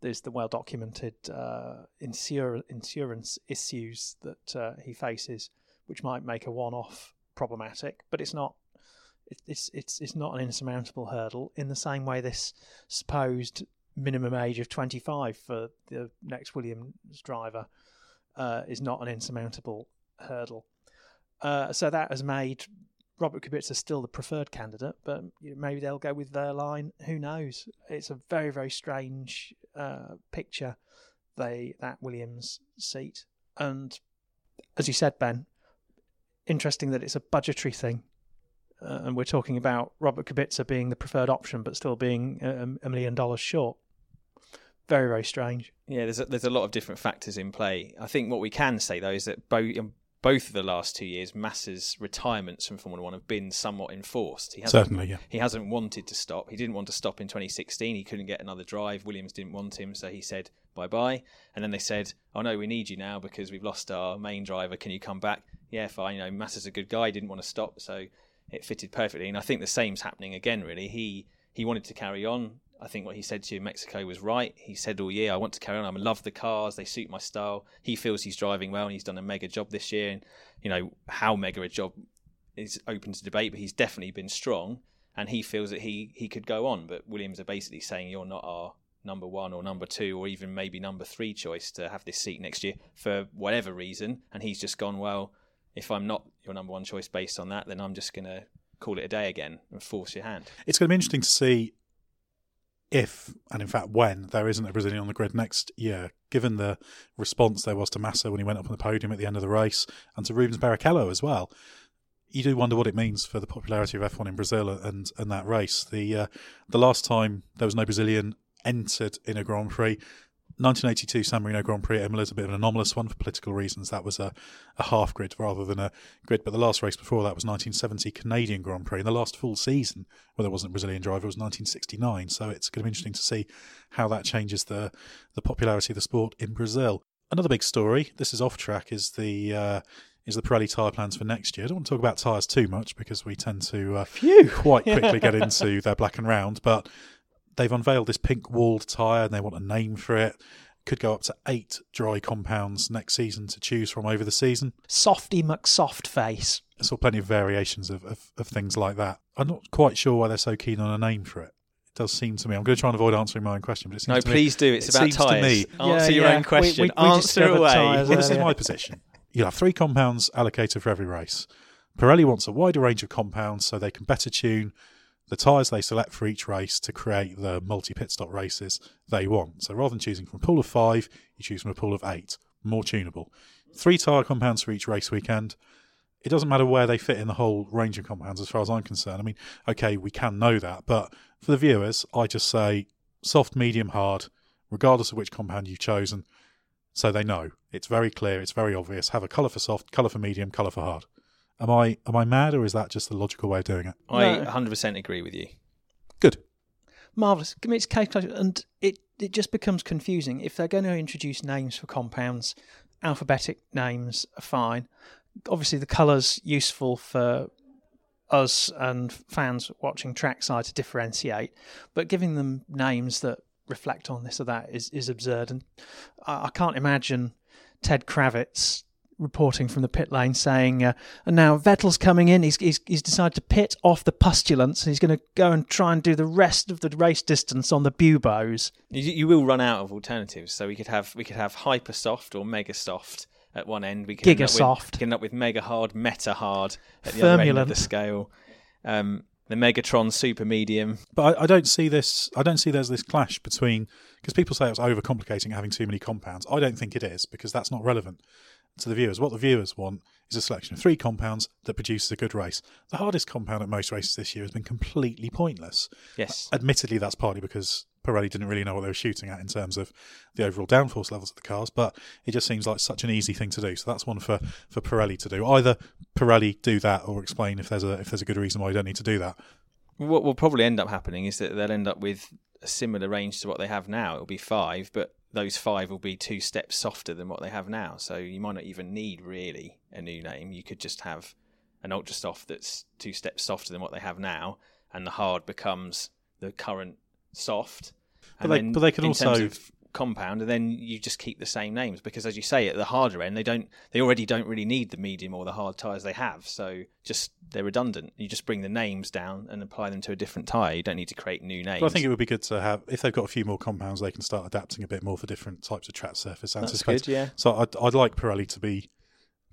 S3: there's the well documented uh, insur- insurance issues that uh, he faces, which might make a one off problematic, but it's not. It's it's it's not an insurmountable hurdle. In the same way, this supposed minimum age of 25 for the next Williams driver uh, is not an insurmountable hurdle. Uh, so that has made Robert Kubica is still the preferred candidate, but maybe they'll go with Wehrlein. Who knows? It's a very, very strange uh, picture, they that Williams seat. And as you said, Ben, interesting that it's a budgetary thing. Uh, and we're talking about Robert Kubica being the preferred option, but still being a, a million dollars short. Very, very strange.
S2: Yeah, there's a, there's a lot of different factors in play. I think what we can say though is that both both of the last two years, Massa's retirements from Formula One have been somewhat enforced.
S1: He hasn't, Certainly, yeah.
S2: He hasn't wanted to stop. He didn't want to stop in 2016. He couldn't get another drive. Williams didn't want him, so he said bye bye. And then they said, "Oh no, we need you now because we've lost our main driver. Can you come back?" Yeah, fine. You know, Massa's a good guy. He didn't want to stop, so it fitted perfectly. And I think the same's happening again. Really, he he wanted to carry on. I think what he said to you, Mexico was right. He said oh, all year, I want to carry on. I love the cars. They suit my style. He feels he's driving well and he's done a mega job this year. And, you know, how mega a job is open to debate, but he's definitely been strong and he feels that he, he could go on. But Williams are basically saying you're not our number one or number two or even maybe number three choice to have this seat next year for whatever reason. And he's just gone, well, if I'm not your number one choice based on that, then I'm just going to call it a day again and force your hand.
S1: It's going to be interesting to see if, and in fact when, there isn't a Brazilian on the grid next year, given the response there was to Massa when he went up on the podium at the end of the race, and to Rubens Barrichello as well, you do wonder what it means for the popularity of F1 in Brazil and and that race. The uh, the last time there was no Brazilian entered in a Grand Prix, 1982 San Marino Grand Prix at is a bit of an anomalous one for political reasons. That was a, a half grid rather than a grid. But the last race before that was 1970 Canadian Grand Prix. And the last full season where there wasn't a Brazilian driver was 1969. So it's going to be interesting to see how that changes the, the popularity of the sport in Brazil. Another big story, this is off track, is the. Uh, is the Pirelli tyre plans for next year. I don't want to talk about tyres too much because we tend to uh, quite quickly get into their black and round. But they've unveiled this pink walled tyre and they want a name for it. Could go up to eight dry compounds next season to choose from over the season.
S3: Softy McSoft face.
S1: I saw plenty of variations of, of, of things like that. I'm not quite sure why they're so keen on a name for it It does seem to me. I'm going to try and avoid answering my own question, but it seems
S2: no, please
S1: me,
S2: do. It's it about tyres.
S1: Me,
S2: Answer yeah, your yeah. own question. We, we, we Answer away.
S1: Well, this is my position. You'll have three compounds allocated for every race. Pirelli wants a wider range of compounds so they can better tune the tyres they select for each race to create the multi pit stop races they want. So rather than choosing from a pool of five, you choose from a pool of eight, more tunable. Three tyre compounds for each race weekend. It doesn't matter where they fit in the whole range of compounds as far as I'm concerned. I mean, okay, we can know that, but for the viewers, I just say soft, medium, hard, regardless of which compound you've chosen, so they know. It's very clear, it's very obvious. Have a colour for soft, colour for medium, colour for hard. Am I am I mad or is that just the logical way of doing it?
S2: I no. 100% agree with you.
S1: Good.
S3: Marvelous. It's case and it it just becomes confusing if they're going to introduce names for compounds. Alphabetic names are fine. Obviously, the colours useful for us and fans watching trackside to differentiate, but giving them names that reflect on this or that is is absurd. And I, I can't imagine Ted Kravitz reporting from the pit lane saying, uh, and now Vettel's coming in. He's, he's, he's decided to pit off the postulants. And he's going to go and try and do the rest of the race distance on the Bubos.
S2: You, you will run out of alternatives. So we could have we could have hyper soft or mega soft at one end. We
S3: could Giga soft.
S2: With, end up with mega hard, meta hard at the other end of the scale. Um, the Megatron super medium.
S1: But I, I, don't see this. I don't see there's this clash between because people say it's overcomplicating having too many compounds. I don't think it is because that's not relevant to the viewers. What the viewers want is a selection of three compounds that produces a good race. The hardest compound at most races this year has been completely pointless.
S2: Yes.
S1: Admittedly, that's partly because Pirelli didn't really know what they were shooting at in terms of the overall downforce levels of the cars, but it just seems like such an easy thing to do. So that's one for, for Pirelli to do. Either Pirelli do that or explain if there's a if there's a good reason why you don't need to do that.
S2: What will probably end up happening is that they'll end up with a similar range to what they have now. It'll be five, but those five will be two steps softer than what they have now. So you might not even need really a new name. You could just have an ultra soft that's two steps softer than what they have now, and the hard becomes the current soft.
S1: But they, but they can also
S2: compound, and then you just keep the same names because, as you say, at the harder end, they don't, they already don't really need the medium or the hard tires they have. So just they're redundant. You just bring the names down and apply them to a different tire. You don't need to create new names.
S1: But I think it would be good to have if they've got a few more compounds, they can start adapting a bit more for different types of track surface.
S2: That's good, yeah.
S1: So I'd, I'd like Pirelli to be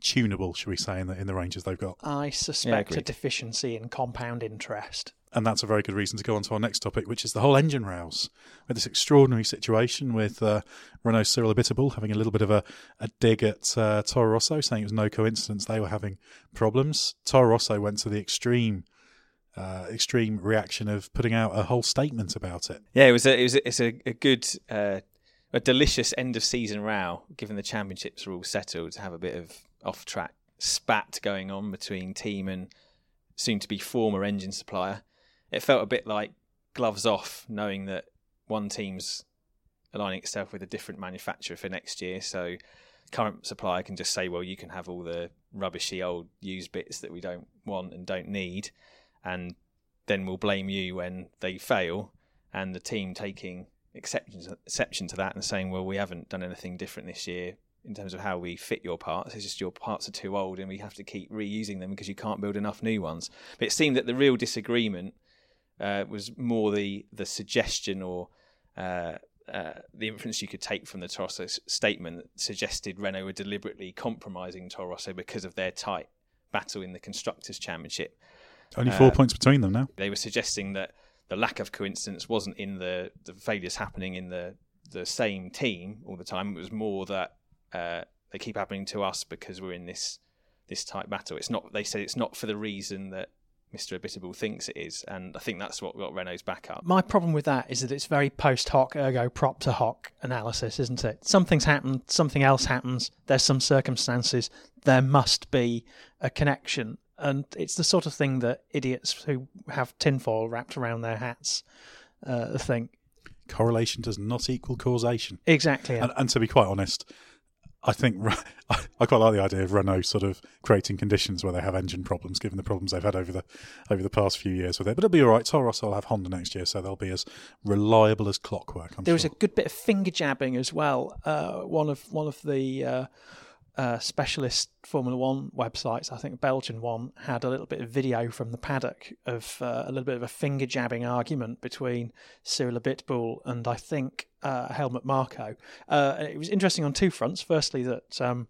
S1: tunable, should we say, in the in the ranges they've got.
S3: I suspect yeah, a deficiency in compound interest.
S1: And that's a very good reason to go on to our next topic, which is the whole engine rows. With this extraordinary situation with uh, Renault Cyril Abiteboul having a little bit of a, a dig at uh, Toro Rosso, saying it was no coincidence they were having problems. Toro Rosso went to the extreme uh, extreme reaction of putting out a whole statement about it.
S2: Yeah, it was a, it was a, it's a, a good, uh, a delicious end of season row. Given the championships were all settled, to have a bit of off track spat going on between team and soon to be former engine supplier. It felt a bit like gloves off, knowing that one team's aligning itself with a different manufacturer for next year. So current supplier can just say, well, you can have all the rubbishy old used bits that we don't want and don't need, and then we'll blame you when they fail. And the team taking exception exception to that and saying, well, we haven't done anything different this year in terms of how we fit your parts. It's just your parts are too old and we have to keep reusing them because you can't build enough new ones. But it seemed that the real disagreement uh, was more the the suggestion or uh, uh, the inference you could take from the Toro Rosso statement that suggested Renault were deliberately compromising Toro Rosso because of their tight battle in the constructors' championship.
S1: Only four uh, points between them now.
S2: They were suggesting that the lack of coincidence wasn't in the the failures happening in the the same team all the time. It was more that uh, they keep happening to us because we're in this this tight battle. It's not. They said it's not for the reason that Mr. Abiteboul thinks it is, and I think that's what got Renault's back up.
S3: My problem with that is that it's very post hoc, ergo propter hoc analysis, isn't it? Something's happened, something else happens, there's some circumstances, there must be a connection. And it's the sort of thing that idiots who have tinfoil wrapped around their hats uh, think.
S1: Correlation does not equal causation.
S3: Exactly.
S1: And, and to be quite honest, I think I quite like the idea of Renault sort of creating conditions where they have engine problems, given the problems they've had over the over the past few years with it. But it'll be all right. Toro Rosso will have Honda next year, so they'll be as reliable as clockwork. I'm
S3: there was a good bit of finger jabbing as well. Uh, one of one of the uh, uh, specialist Formula One websites, I think a Belgian one, had a little bit of video from the paddock of uh, a little bit of a finger jabbing argument between Cyril Abiteboul and I think uh, Helmut Marko. Uh, it was interesting on two fronts. Firstly, that um,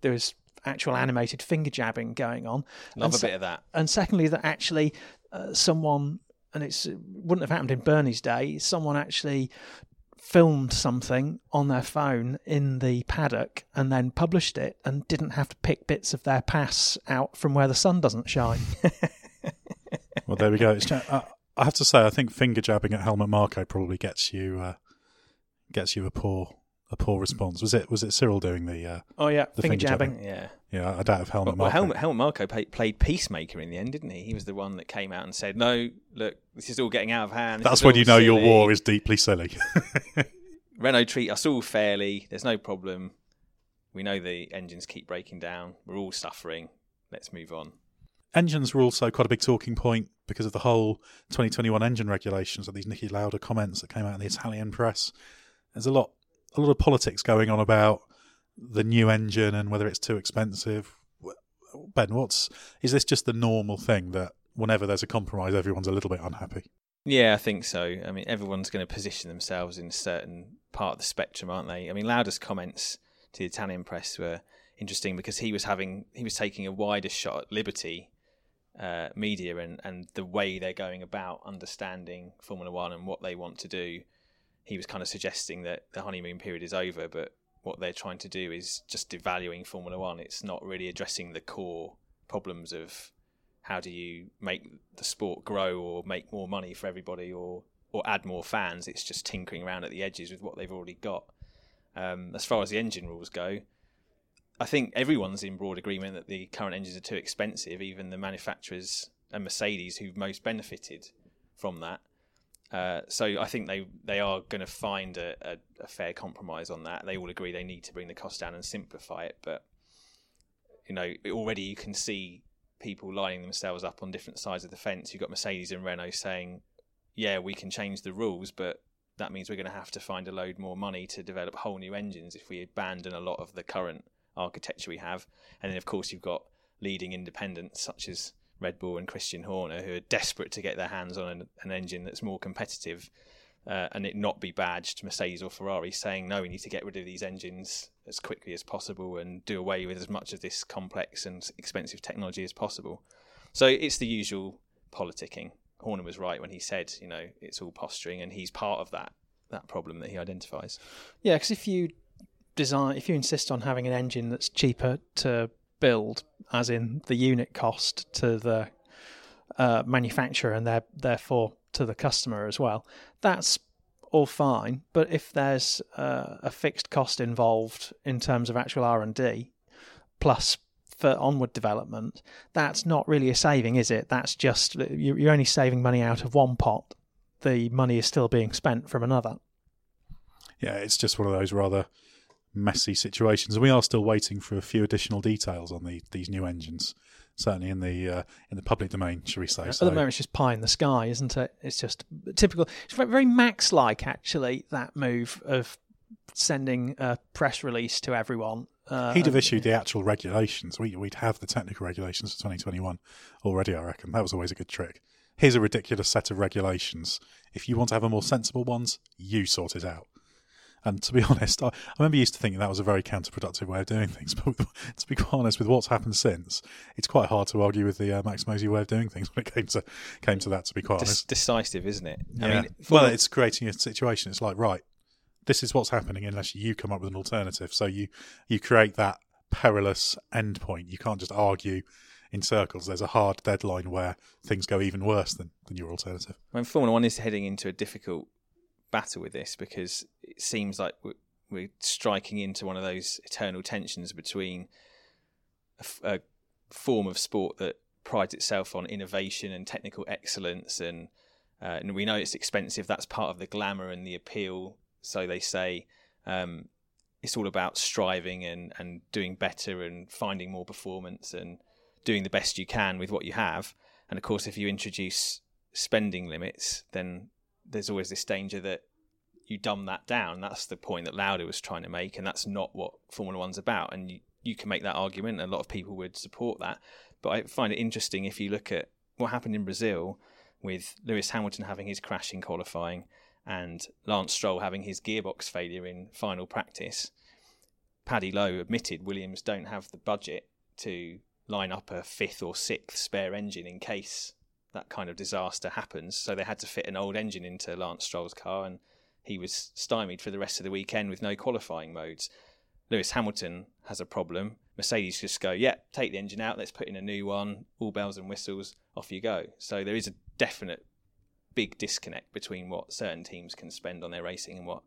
S3: there was actual animated finger jabbing going on.
S2: Love and a se- bit of that.
S3: And secondly, that actually uh, someone and it wouldn't have happened in Bernie's day. Someone actually filmed something on their phone in the paddock and then published it and didn't have to pick bits of their pass out from where the sun doesn't shine.
S1: well, there we go. Uh, I have to say, I think finger jabbing at Helmut Marko probably gets you uh, gets you a poor a poor response. Was it was it Cyril doing the? Uh,
S3: oh yeah,
S1: the
S3: finger, finger jabbing.
S2: jabbing. Yeah,
S1: yeah. I doubt if Helmut.
S2: Well,
S1: Marko.
S2: Helmut, Helmut Marko played, played peacemaker in the end, didn't he? He was the one that came out and said, "No, look, this is all getting out of hand."
S1: That's when you know
S2: silly.
S1: your war is deeply silly.
S2: Renault treat us all fairly. There's no problem. We know the engines keep breaking down. We're all suffering. Let's move on.
S1: Engines were also quite a big talking point because of the whole 2021 engine regulations. and these Niki Lauda comments that came out in the Italian press. There's a lot a lot of politics going on about the new engine and whether it's too expensive. Ben, what's is this just the normal thing that whenever there's a compromise, everyone's a little bit unhappy?
S2: Yeah, I think so. I mean, everyone's going to position themselves in a certain part of the spectrum, aren't they? I mean, Lauda's comments to the Italian press were interesting because he was having he was taking a wider shot at Liberty uh, media and and the way they're going about understanding Formula One and what they want to do he was kind of suggesting that the honeymoon period is over, but what they're trying to do is just devaluing Formula One. It's not really addressing the core problems of how do you make the sport grow or make more money for everybody or or add more fans. It's just tinkering around at the edges with what they've already got. Um, as far as the engine rules go, I think everyone's in broad agreement that the current engines are too expensive. Even the manufacturers and Mercedes, who've most benefited from that. Uh, so I think they they are going to find a, a, a, fair compromise on that. They all agree they need to bring the cost down and simplify it. But you know, already you can see people lining themselves up on different sides of the fence. You've got Mercedes and Renault saying, "Yeah, we can change the rules, but that means we're going to have to find a load more money to develop whole new engines if we abandon a lot of the current architecture we have." And then, of course, you've got leading independents such as Red Bull and Christian Horner, who are desperate to get their hands on an, an engine that's more competitive uh, and it not be badged Mercedes or Ferrari, saying, no, we need to get rid of these engines as quickly as possible and do away with as much of this complex and expensive technology as possible. So it's the usual politicking. Horner was right when he said, you know, it's all posturing, and he's part of that that problem that he identifies.
S3: Yeah, because if you design, if you insist on having an engine that's cheaper to build, as in the unit cost to the uh, manufacturer and therefore to the customer as well. That's all fine, but if there's uh, a fixed cost involved in terms of actual R and D, plus for onward development, that's not really a saving, is it? That's just you're only saving money out of one pot. The money is still being spent from another.
S1: Yeah, it's just one of those rather messy situations, and we are still waiting for a few additional details on the, these new engines. Certainly in the uh, in the public domain, shall we say?
S3: Yeah, so. At the moment, it's just pie in the sky, isn't it? It's just typical. It's very Max-like, actually. That move of sending a press release to everyone.
S1: Uh, He'd have issued the actual regulations. We, would have the technical regulations for 2021 already. I reckon that was always a good trick. Here's a ridiculous set of regulations. If you want to have a more sensible ones, you sort it out. And to be honest, I, I remember used to thinking that was a very counterproductive way of doing things. But to be quite honest, with what's happened since, it's quite hard to argue with the uh, Max Mosley way of doing things when it came to came to that. To be quite Des- honest,
S2: decisive, isn't it?
S1: Yeah. I mean, well, it's creating a situation. It's like right, this is what's happening unless you come up with an alternative. So you you create that perilous endpoint. You can't just argue in circles. There's a hard deadline where things go even worse than, than your alternative.
S2: When Formula One is heading into a difficult battle with this because it seems like we're, striking into one of those eternal tensions between a, a, form of sport that prides itself on innovation and technical excellence, and uh, and we know it's expensive. That's part of the glamour and the appeal. So they say um, it's all about striving and and doing better and finding more performance and doing the best you can with what you have. And of course, if you introduce spending limits, then there's always this danger that you dumb that down. That's the point that Lauda was trying to make, and that's not what Formula One's about. And you, you can make that argument, and a lot of people would support that. But I find it interesting if you look at what happened in Brazil with Lewis Hamilton having his crash in qualifying and Lance Stroll having his gearbox failure in final practice. Paddy Lowe admitted Williams don't have the budget to line up a fifth or sixth spare engine in case that kind of disaster happens. So they had to fit an old engine into Lance Stroll's car, and he was stymied for the rest of the weekend with no qualifying modes. Lewis Hamilton has a problem. Mercedes just go, yeah, take the engine out, let's put in a new one, all bells and whistles, off you go. So there is a definite big disconnect between what certain teams can spend on their racing and what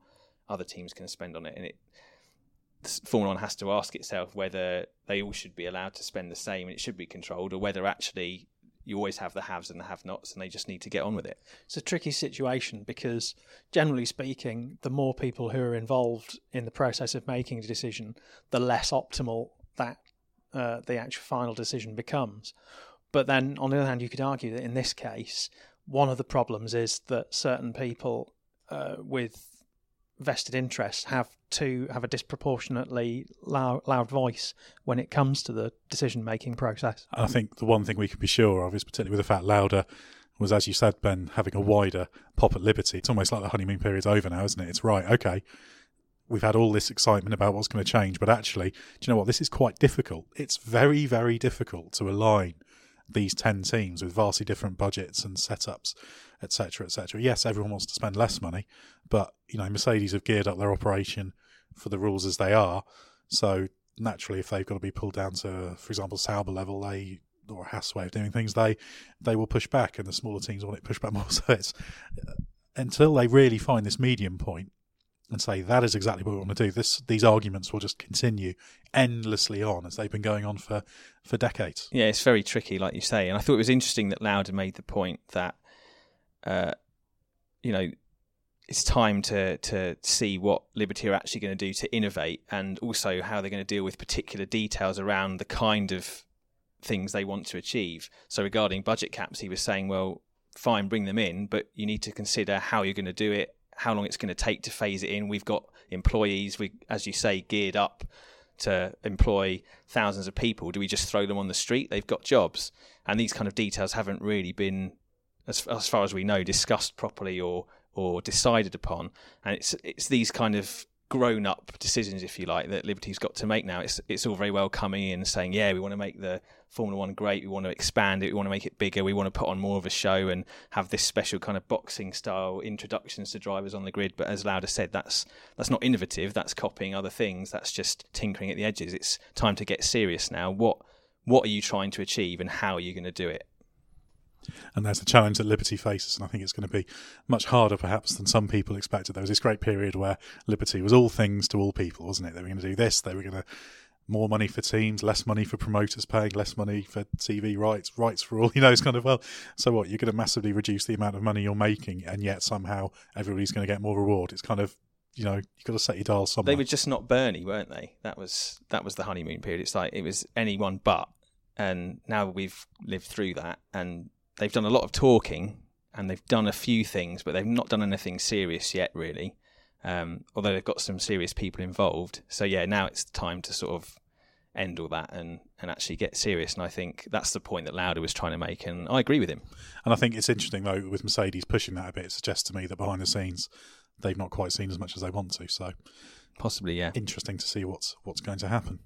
S2: other teams can spend on it. And it Formula One has to ask itself whether they all should be allowed to spend the same and it should be controlled, or whether actually you always have the haves and the have nots, and they just need to get on with it.
S3: It's a tricky situation because, generally speaking, the more people who are involved in the process of making a decision, the less optimal that uh, the actual final decision becomes. But then, on the other hand, you could argue that in this case, one of the problems is that certain people uh, with vested interests have to have a disproportionately loud, loud voice when it comes to the decision making process.
S1: I think the one thing we can be sure of is particularly with the fact Lauda was, as you said, Ben, having a wider pop at Liberty. It's almost like the honeymoon period's over now, isn't it? It's right, okay. We've had all this excitement about what's going to change, but actually, do you know what? This is quite difficult. It's very, very difficult to align these 10 teams with vastly different budgets and setups, etc., etc. Yes, everyone wants to spend less money, but you know, Mercedes have geared up their operation for the rules as they are. So naturally, if they've got to be pulled down to, for example, Sauber level, they or Haas way of doing things, they they will push back, and the smaller teams want it pushed back more. So it's until they really find this medium point and say that is exactly what we want to do, this these arguments will just continue endlessly on as they've been going on for, for decades.
S2: Yeah, it's very tricky, like you say. And I thought it was interesting that Lauda made the point that, uh, you know, it's time to to see what Liberty are actually going to do to innovate, and also how they're going to deal with particular details around the kind of things they want to achieve. So regarding budget caps, he was saying, well, fine, bring them in, but you need to consider how you're going to do it, how long it's going to take to phase it in. We've got employees, we, as you say, geared up to employ thousands of people. Do we just throw them on the street? They've got jobs, and these kind of details haven't really been, as, as far as we know, discussed properly or or decided upon. And it's it's these kind of grown up decisions, if you like, that Liberty's got to make now. It's it's all very well coming in and saying, yeah, we want to make the Formula One great, we want to expand it, we want to make it bigger, we want to put on more of a show and have this special kind of boxing style introductions to drivers on the grid. But as Lauda said, that's that's not innovative. That's copying other things. That's just tinkering at the edges. It's time to get serious now. What what are you trying to achieve, and how are you going to do it?
S1: And there's a challenge that Liberty faces, and I think it's going to be much harder perhaps than some people expected. There was this great period where Liberty was all things to all people, wasn't it? They were going to do this, they were going to more money for teams, less money for promoters paying, less money for TV rights, rights for all. You know, it's kind of well, so what? You're going to massively reduce the amount of money you're making, and yet somehow everybody's going to get more reward. It's kind of you know you've got to set your dial somewhere.
S2: They were just not Bernie, weren't they? That was that was the honeymoon period. It's like it was anyone but, and now we've lived through that, and they've done a lot of talking and they've done a few things, but they've not done anything serious yet, really. Um, although they've got some serious people involved. So yeah, now it's time to sort of end all that and, and actually get serious. And I think that's the point that Lauda was trying to make, and I agree with him.
S1: And I think it's interesting though with Mercedes pushing that a bit. It suggests to me that behind the scenes they've not quite seen as much as they want to. So
S2: possibly, yeah,
S1: interesting to see what's what's going to happen.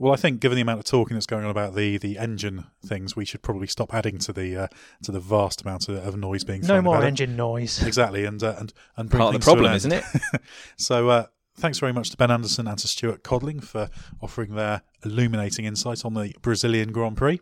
S1: Well, I think given the amount of talking that's going on about the, the engine things, we should probably stop adding to the uh, to the vast amount of, of noise being.
S3: No more
S1: about
S3: engine noise.
S1: Exactly, and uh, and and
S2: part of the problem, isn't it?
S1: so. Uh, thanks very much to Ben Anderson and to Stuart Codling for offering their illuminating insight on the Brazilian Grand Prix.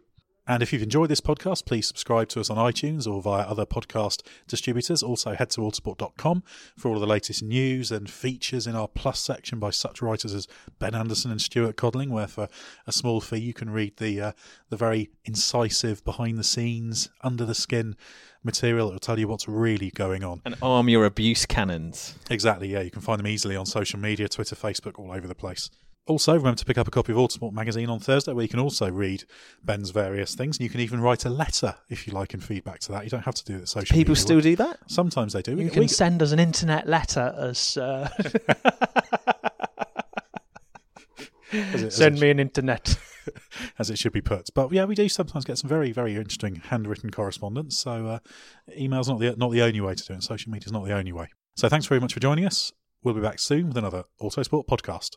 S1: And if you've enjoyed this podcast, please subscribe to us on iTunes or via other podcast distributors. Also, head to autosport.com for all of the latest news and features in our Plus section by such writers as Ben Anderson and Stuart Codling, where for a small fee you can read the uh, the very incisive, behind the scenes, under the skin material that will tell you what's really going on.
S2: And arm your abuse cannons.
S1: Exactly, yeah. You can find them easily on social media, Twitter, Facebook, all over the place. Also, remember to pick up a copy of Autosport magazine on Thursday, where you can also read Ben's various things, and you can even write a letter if you like and feedback to that. You don't have to do it social.
S2: People
S1: media
S2: still do that.
S1: Sometimes they do.
S3: You
S1: We-
S3: can
S1: we-
S3: send us an internet letter as. Uh,
S1: as it-
S3: send me an internet.
S1: as it should be put. But yeah, we do sometimes get some very, very interesting handwritten correspondence. So uh, email's not the not the only way to do it. Social media's not the only way. So thanks very much for joining us. We'll be back soon with another Autosport podcast.